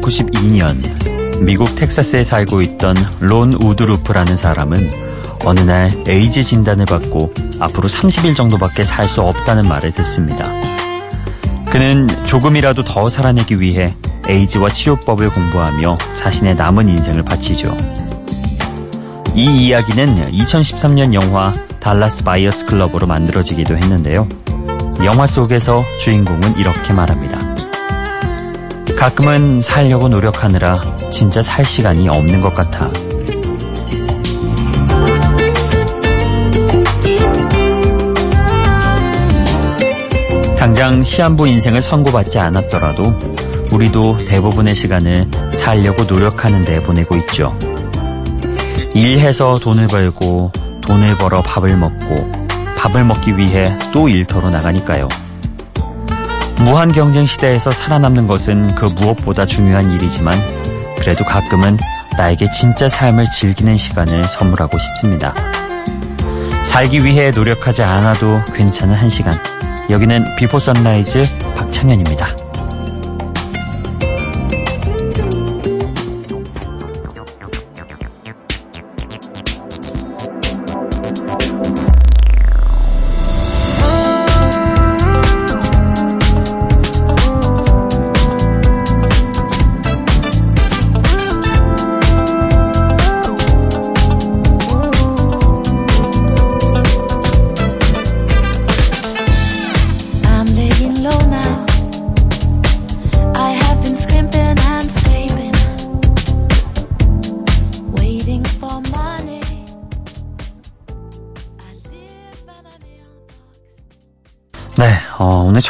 1992년 미국 텍사스에 살고 있던 론 우드루프라는 사람은 어느 날 에이즈 진단을 받고 앞으로 30일 정도밖에 살 수 없다는 말을 듣습니다. 그는 조금이라도 더 살아내기 위해 에이즈와 치료법을 공부하며 자신의 남은 인생을 바치죠. 이 이야기는 2013년 영화 Dallas Buyers Club으로 만들어지기도 했는데요. 영화 속에서 주인공은 이렇게 말합니다. 가끔은 살려고 노력하느라 진짜 살 시간이 없는 것 같아. 당장 시한부 인생을 선고받지 않았더라도 우리도 대부분의 시간을 살려고 노력하는 데 보내고 있죠. 일해서 돈을 벌고 돈을 벌어 밥을 먹고 밥을 먹기 위해 또 일터로 나가니까요. 무한 경쟁 시대에서 살아남는 것은 그 무엇보다 중요한 일이지만 그래도 가끔은 나에게 진짜 삶을 즐기는 시간을 선물하고 싶습니다. 살기 위해 노력하지 않아도 괜찮은 한 시간. 여기는 Before Sunrise 박창현입니다.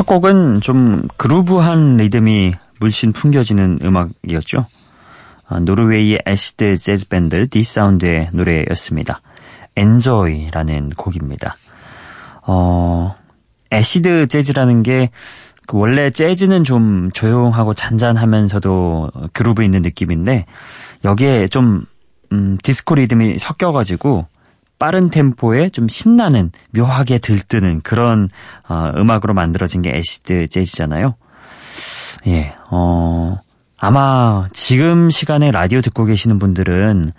첫 곡은 좀 그루브한 리듬이 물씬 풍겨지는 음악이었죠. 어, 노르웨이의 애시드 재즈 밴드 디사운드의 노래였습니다. Enjoy라는 곡입니다. 어, 애시드 재즈라는 게 그 원래 재즈는 좀 조용하고 잔잔하면서도 그루브 있는 느낌인데 여기에 좀 음, 디스코 리듬이 섞여가지고 빠른 템포에 좀 신나는 묘하게 들뜨는 그런 어, 음악으로 만들어진 게 애시드 재즈잖아요. 예, 어, 아마 지금 시간에 라디오 듣고 계시는 분들은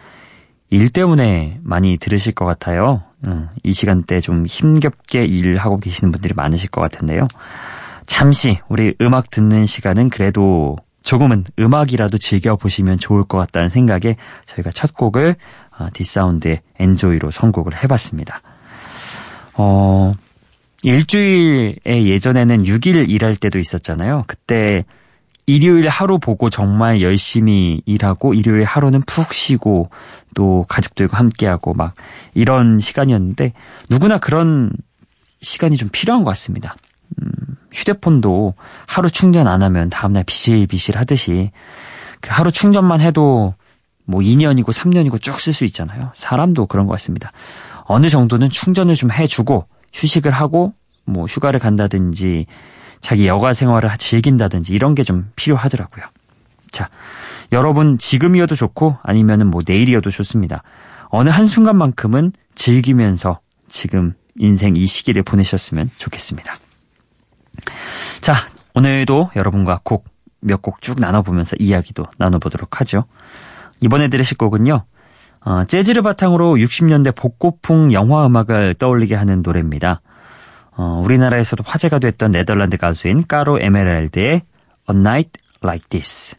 일 때문에 많이 들으실 것 같아요. 음, 이 시간대 좀 힘겹게 일하고 계시는 분들이 많으실 것 같은데요. 잠시 우리 음악 듣는 시간은 그래도 조금은 음악이라도 즐겨보시면 좋을 것 같다는 생각에 저희가 첫 곡을 아, 디사운드의 Enjoy로 선곡을 해봤습니다. 어, 일주일에 예전에는 6일 일할 때도 있었잖아요. 그때 일요일 하루 보고 정말 열심히 일하고 일요일 하루는 푹 쉬고 또 가족들과 함께하고 막 이런 시간이었는데 누구나 그런 시간이 좀 필요한 것 같습니다. 음, 휴대폰도 하루 충전 안 하면 다음날 비실비실 하듯이 그 하루 충전만 해도 뭐 2년이고 3년이고 쭉 쓸 수 있잖아요. 사람도 그런 것 같습니다. 어느 정도는 충전을 좀 해주고 휴식을 하고 뭐 휴가를 간다든지 자기 여가 생활을 즐긴다든지 이런 게 좀 필요하더라고요. 자, 여러분 지금이어도 좋고 아니면은 뭐 내일이어도 좋습니다. 어느 한순간만큼은 즐기면서 지금 인생 이 시기를 보내셨으면 좋겠습니다. 자, 오늘도 여러분과 곡 몇 곡 쭉 나눠보면서 이야기도 나눠보도록 하죠. 이번에 들으실 곡은요. 어, 재즈를 바탕으로 60년대 복고풍 영화 음악을 떠올리게 하는 노래입니다. 어, 우리나라에서도 화제가 됐던 네덜란드 가수인 까로 에메랄드의 A Night Like This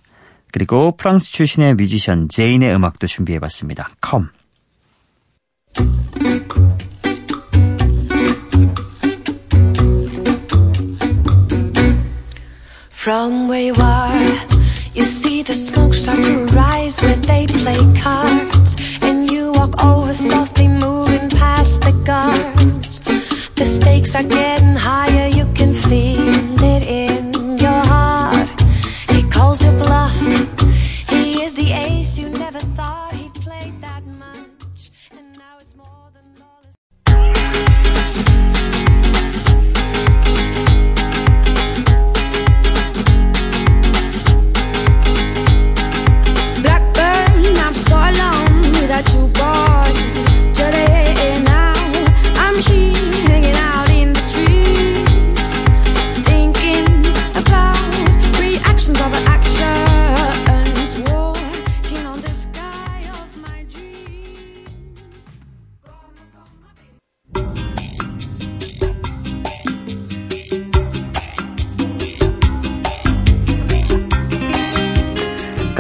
그리고 프랑스 출신의 뮤지션 제인의 음악도 준비해봤습니다. Come From where you are You see the smoke start to rise where they play cards. And you walk over softly moving past the guards. The stakes are getting higher,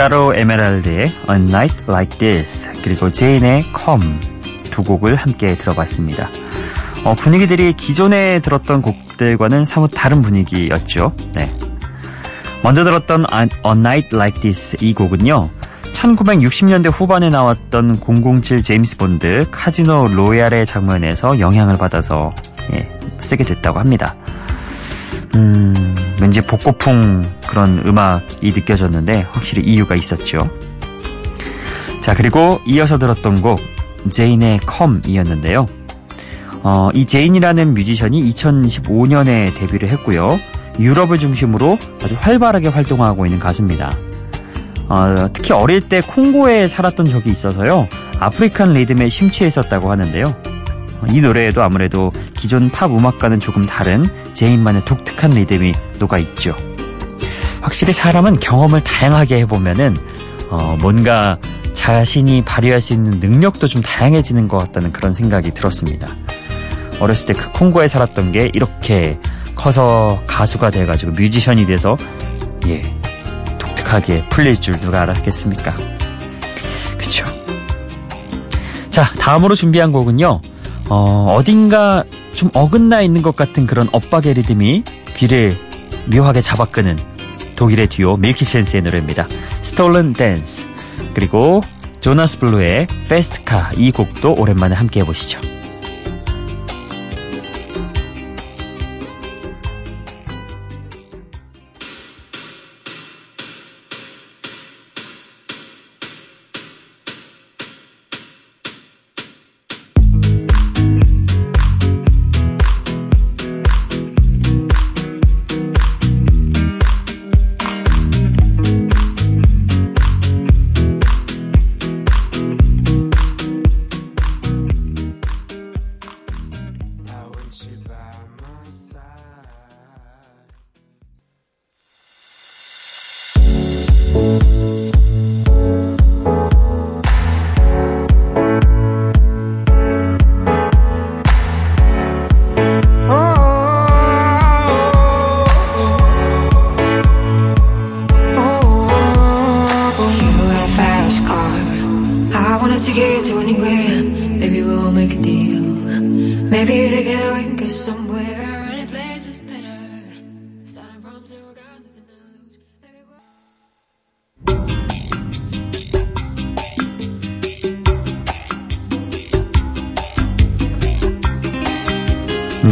카로 에메랄드의 A Night Like This 그리고 제인의 Come 두 곡을 함께 들어봤습니다. 어, 분위기들이 기존에 들었던 곡들과는 사뭇 다른 분위기였죠. 네. 먼저 들었던 A Night Like This 이 곡은요. 1960년대 후반에 나왔던 007 제임스 본드 카지노 로얄의 장면에서 영향을 받아서 예, 쓰게 됐다고 합니다. 음, 왠지 복고풍 그런 음악이 느껴졌는데 확실히 이유가 있었죠. 자, 그리고 이어서 들었던 곡 제인의 Come이었는데요. 어, 이 제인이라는 뮤지션이 2015년에 데뷔를 했고요. 유럽을 중심으로 아주 활발하게 활동하고 있는 가수입니다. 어, 특히 어릴 때 콩고에 살았던 적이 있어서요. 아프리칸 리듬에 심취했었다고 하는데요. 이 노래에도 아무래도 기존 팝 음악과는 조금 다른 제인만의 독특한 리듬이 녹아 있죠. 확실히 사람은 경험을 다양하게 해보면은 어, 뭔가 자신이 발휘할 수 있는 능력도 좀 다양해지는 것 같다는 그런 생각이 들었습니다. 어렸을 때 그 콩고에 살았던 게 이렇게 커서 가수가 돼가지고 뮤지션이 돼서 예 독특하게 풀릴 줄 누가 알았겠습니까? 그쵸. 자 다음으로 준비한 곡은요. 어, 어딘가 좀 어긋나 있는 것 같은 그런 엇박의 리듬이 귀를 묘하게 잡아끄는 독일의 듀오 밀키센스의 노래입니다. Stolen Dance 그리고 조나스 블루의 Fast Car 이 곡도 오랜만에 함께 해보시죠.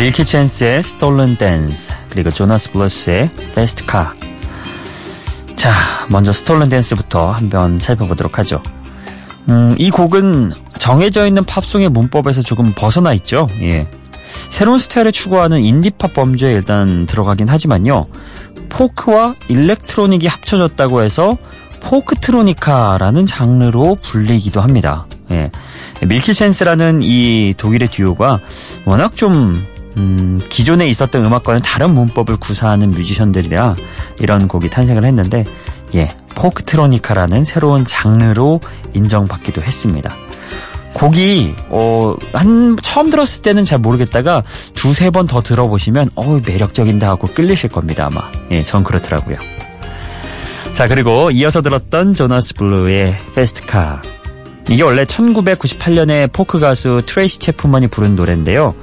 밀키 챈스의 Stolen Dance 그리고 조나스 블루의 Fast Car 자 먼저 Stolen Dance부터 한번 살펴보도록 하죠 음, 이 곡은 정해져 있는 팝송의 문법에서 조금 벗어나 있죠 예. 새로운 스타일을 추구하는 인디팝 범주에 일단 들어가긴 하지만요 포크와 일렉트로닉이 합쳐졌다고 해서 포크트로니카라는 장르로 불리기도 합니다. 예. 밀키 챈스라는 이 독일의 듀오가 워낙 좀 음, 기존에 있었던 음악과는 다른 문법을 구사하는 뮤지션들이라 이런 곡이 탄생을 했는데, 예, 포크트로니카라는 새로운 장르로 인정받기도 했습니다. 곡이, 어, 한, 처음 들었을 때는 잘 모르겠다가 두세 번 더 들어보시면, 어 매력적인다 하고 끌리실 겁니다, 아마. 예, 전 그렇더라고요. 자, 그리고 이어서 들었던 조나스 블루의 Fast Car. 이게 원래 1998년에 포크 가수 트레이시 체프먼이 부른 노래인데요.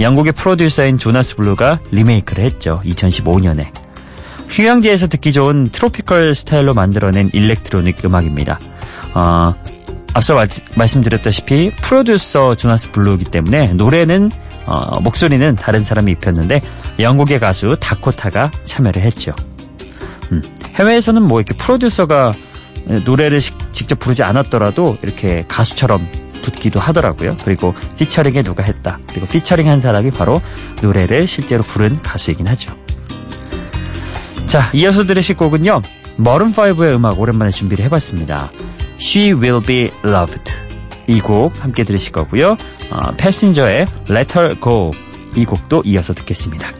영국의 프로듀서인 조나스 블루가 리메이크를 했죠. 2015년에. 휴양지에서 듣기 좋은 트로피컬 스타일로 만들어낸 일렉트로닉 음악입니다. 어, 앞서 말, 말씀드렸다시피 프로듀서 조나스 블루이기 때문에 노래는 어, 목소리는 다른 사람이 입혔는데 영국의 가수 다코타가 참여를 했죠. 음, 해외에서는 뭐 이렇게 프로듀서가 노래를 시, 직접 부르지 않았더라도 이렇게 가수처럼 붙기도 하더라고요. 그리고 피처링에 누가 했다. 그리고 피처링 한 사람이 바로 노래를 실제로 부른 가수이긴 하죠. 자, 이어서 들으실 곡은요. 머른5의 음악 오랜만에 준비를 해봤습니다. She Will Be Loved 이 곡 함께 들으실 거고요. 어, 패신저의 Let Her Go 이 곡도 이어서 듣겠습니다.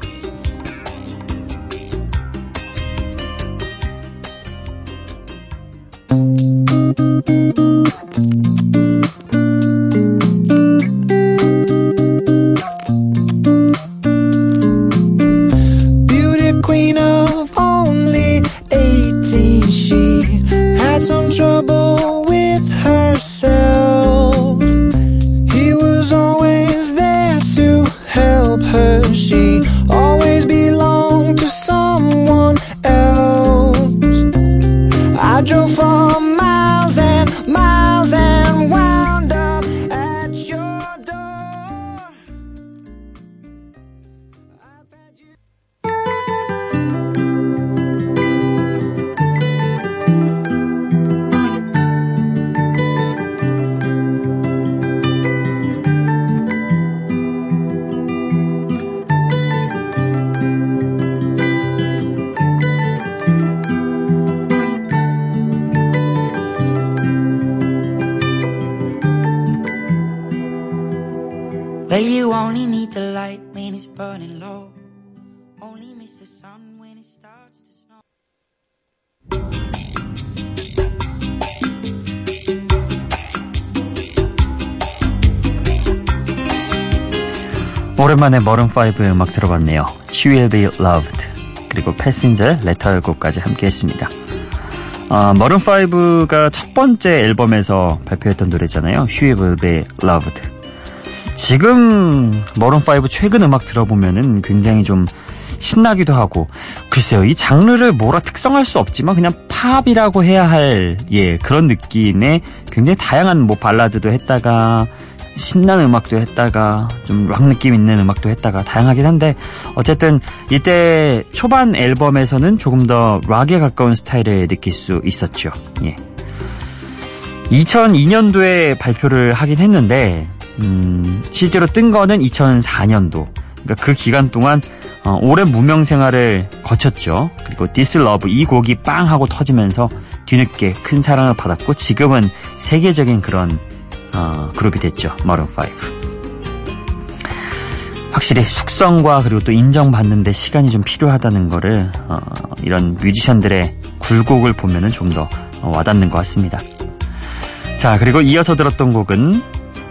Well, you only need the light when it's burning low. Only miss the sun when it starts to snow. 오랜만에 머른5 음악 들어봤네요. She Will Be Loved 그리고 패신저 레터 곡까지 함께 했습니다. 아, 머른5가 첫 번째 앨범에서 발표했던 노래잖아요. She Will Be Loved. 지금 머른5 최근 음악 들어보면은 굉장히 좀 신나기도 하고 글쎄요 이 장르를 뭐라 특성할 수 없지만 그냥 팝이라고 해야 할 예 그런 느낌의 굉장히 다양한 뭐 발라드도 했다가 신나는 음악도 했다가 좀 락 느낌 있는 음악도 했다가 다양하긴 한데 어쨌든 이때 초반 앨범에서는 조금 더 락에 가까운 스타일을 느낄 수 있었죠. 예. 2002년도에 발표를 하긴 했는데 음, 실제로 뜬 거는 2004년도. 그러니까 그 기간 동안 어, 오랜 무명 생활을 거쳤죠. 그리고 Love 이 곡이 빵 하고 터지면서 뒤늦게 큰 사랑을 받았고 지금은 세계적인 그런 어, 그룹이 됐죠. 마룬 5. 확실히 숙성과 그리고 또 인정받는데 시간이 좀 필요하다는 거를 어, 이런 뮤지션들의 굴곡을 보면은 좀더 어, 와닿는 것 같습니다. 자 그리고 이어서 들었던 곡은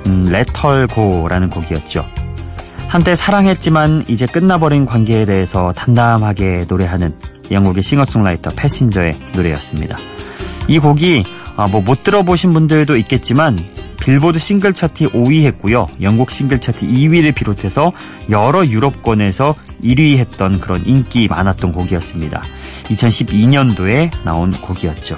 음, Let Her Go라는 곡이었죠. 한때 사랑했지만 이제 끝나버린 관계에 대해서 담담하게 노래하는 영국의 싱어송라이터 패신저의 노래였습니다. 이 곡이 아, 뭐못 들어보신 분들도 있겠지만 빌보드 싱글 차트 5위 했고요. 영국 싱글 차트 2위를 비롯해서 여러 유럽권에서 1위 했던 그런 인기 많았던 곡이었습니다. 2012년도에 나온 곡이었죠.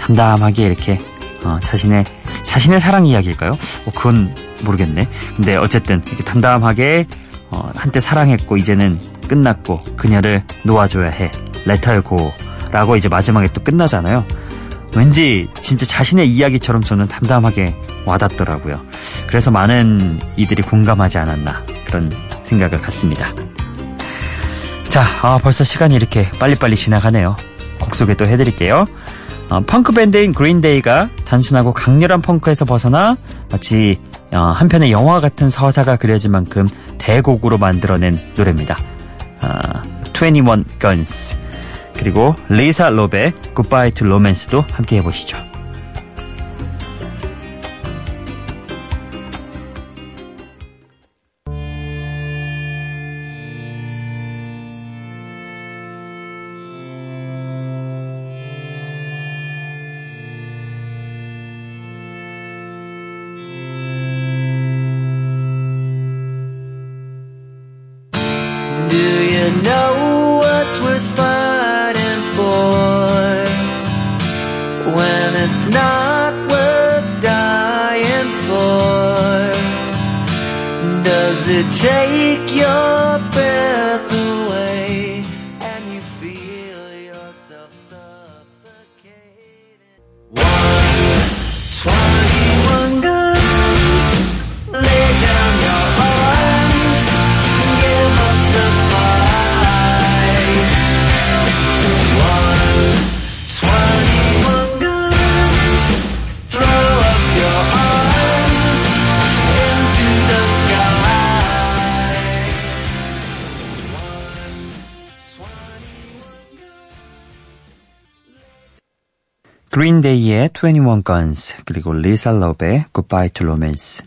담담하게 이렇게 어, 자신의 자신의 사랑 이야기일까요? 어, 그건 모르겠네. 근데 어쨌든 이렇게 담담하게 어, 한때 사랑했고 이제는 끝났고 그녀를 놓아줘야 해. 레터고라고 이제 마지막에 또 끝나잖아요. 왠지 진짜 자신의 이야기처럼 저는 담담하게 와닿더라고요. 그래서 많은 이들이 공감하지 않았나 그런 생각을 갖습니다. 자, 아, 벌써 시간이 이렇게 빨리빨리 지나가네요. 곡 소개 또 해드릴게요. 어, 펑크 밴드인 그린데이가 단순하고 강렬한 펑크에서 벗어나 마치 어, 한편의 영화 같은 서사가 그려질 만큼 대곡으로 만들어낸 노래입니다. 어, 21 Guns 그리고 리사 로베 Goodbye to Romance도 함께 해보시죠. 그린데이의 21 Guns 그리고 리사 러브의 Goodbye to Romance.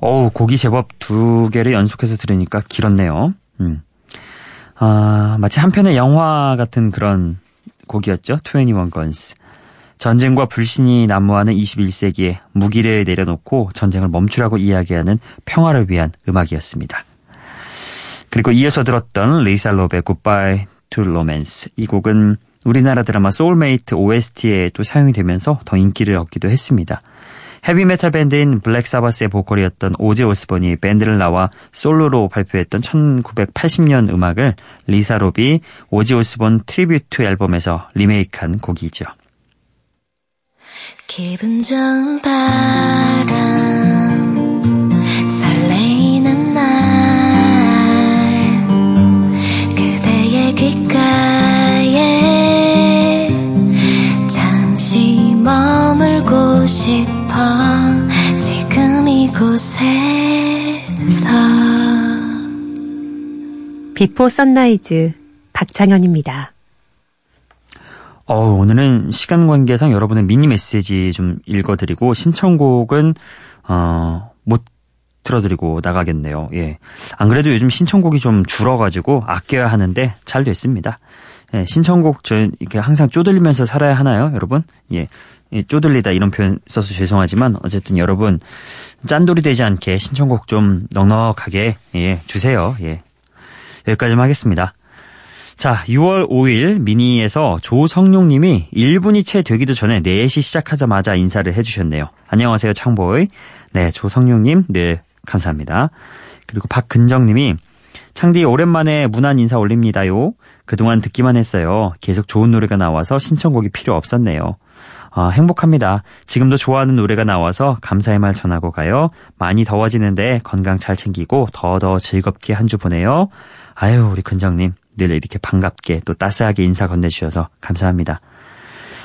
어우 곡이 제법 두 개를 연속해서 들으니까 길었네요. 음. 아, 마치 한 편의 영화 같은 그런 곡이었죠? 21 Guns. 전쟁과 불신이 난무하는 21세기에 무기를 내려놓고 전쟁을 멈추라고 이야기하는 평화를 위한 음악이었습니다. 그리고 이어서 들었던 리사 로베의 Goodbye to Romance. 이 곡은 우리나라 드라마 소울메이트 OST에 또 사용이 되면서 더 인기를 얻기도 했습니다. 헤비메탈 밴드인 블랙사바스의 보컬이었던 오지 오스본이 밴드를 나와 솔로로 발표했던 1980년 음악을 리사 롭이 오지 오스본 트리뷰트 앨범에서 리메이크한 곡이죠. 기분 좋은 바람 비포 선라이즈 박창현입니다. 어, 오늘은 시간 관계상 여러분의 미니 메시지 좀 읽어드리고 신청곡은 어, 못 틀어드리고 나가겠네요. 예. 안 그래도 요즘 신청곡이 좀 줄어가지고 아껴야 하는데 잘 됐습니다. 예, 신청곡 저 이렇게 항상 쪼들리면서 살아야 하나요, 여러분? 예. 예, 쪼들리다 이런 표현 써서 죄송하지만 어쨌든 여러분 짠돌이 되지 않게 신청곡 좀 넉넉하게 예, 주세요. 예. 여기까지만 하겠습니다. 자, 6월 5일 미니에서 조성룡님이 1분이 채 되기도 전에 4시 시작하자마자 인사를 해주셨네요. 안녕하세요, 창보이. 네, 조성룡님, 네, 감사합니다. 그리고 박근정님이 창디 오랜만에 문안 인사 올립니다요. 그동안 듣기만 했어요. 계속 좋은 노래가 나와서 신청곡이 필요 없었네요. 아, 행복합니다. 지금도 좋아하는 노래가 나와서 감사의 말 전하고 가요. 많이 더워지는데 건강 잘 챙기고 더더 즐겁게 한 주 보내요. 아유, 우리 근정님. 늘 이렇게 반갑게 또 따스하게 인사 건네주셔서 감사합니다.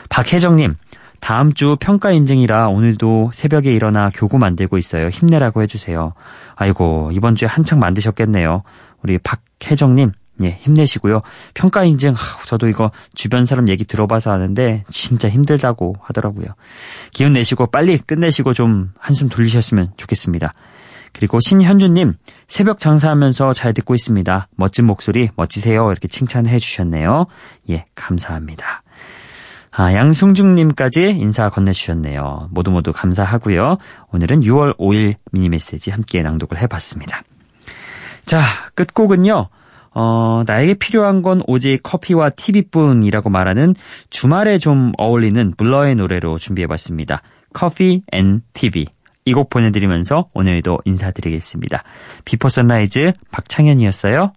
박혜정님, 다음 주 평가 인증이라 오늘도 새벽에 일어나 교구 만들고 있어요. 힘내라고 해주세요. 아이고, 이번 주에 한창 만드셨겠네요. 우리 박혜정님, 예, 힘내시고요. 평가 인증, 저도 이거 주변 사람 얘기 들어봐서 아는데 진짜 힘들다고 하더라고요. 기운 내시고 빨리 끝내시고 좀 한숨 돌리셨으면 좋겠습니다. 그리고 신현주님, 새벽 장사하면서 잘 듣고 있습니다. 멋진 목소리, 멋지세요. 이렇게 칭찬해 주셨네요. 예, 감사합니다. 아, 양승중님까지 인사 건네주셨네요. 모두 모두 감사하고요. 오늘은 6월 5일 미니 메시지 함께 낭독을 해봤습니다. 자, 끝곡은요. 어, 나에게 필요한 건 오직 커피와 TV뿐이라고 말하는 주말에 좀 어울리는 블러의 노래로 준비해봤습니다. Coffee and TV. 이 곡 보내드리면서 오늘도 인사드리겠습니다. 비포 선라이즈 박창현이었어요.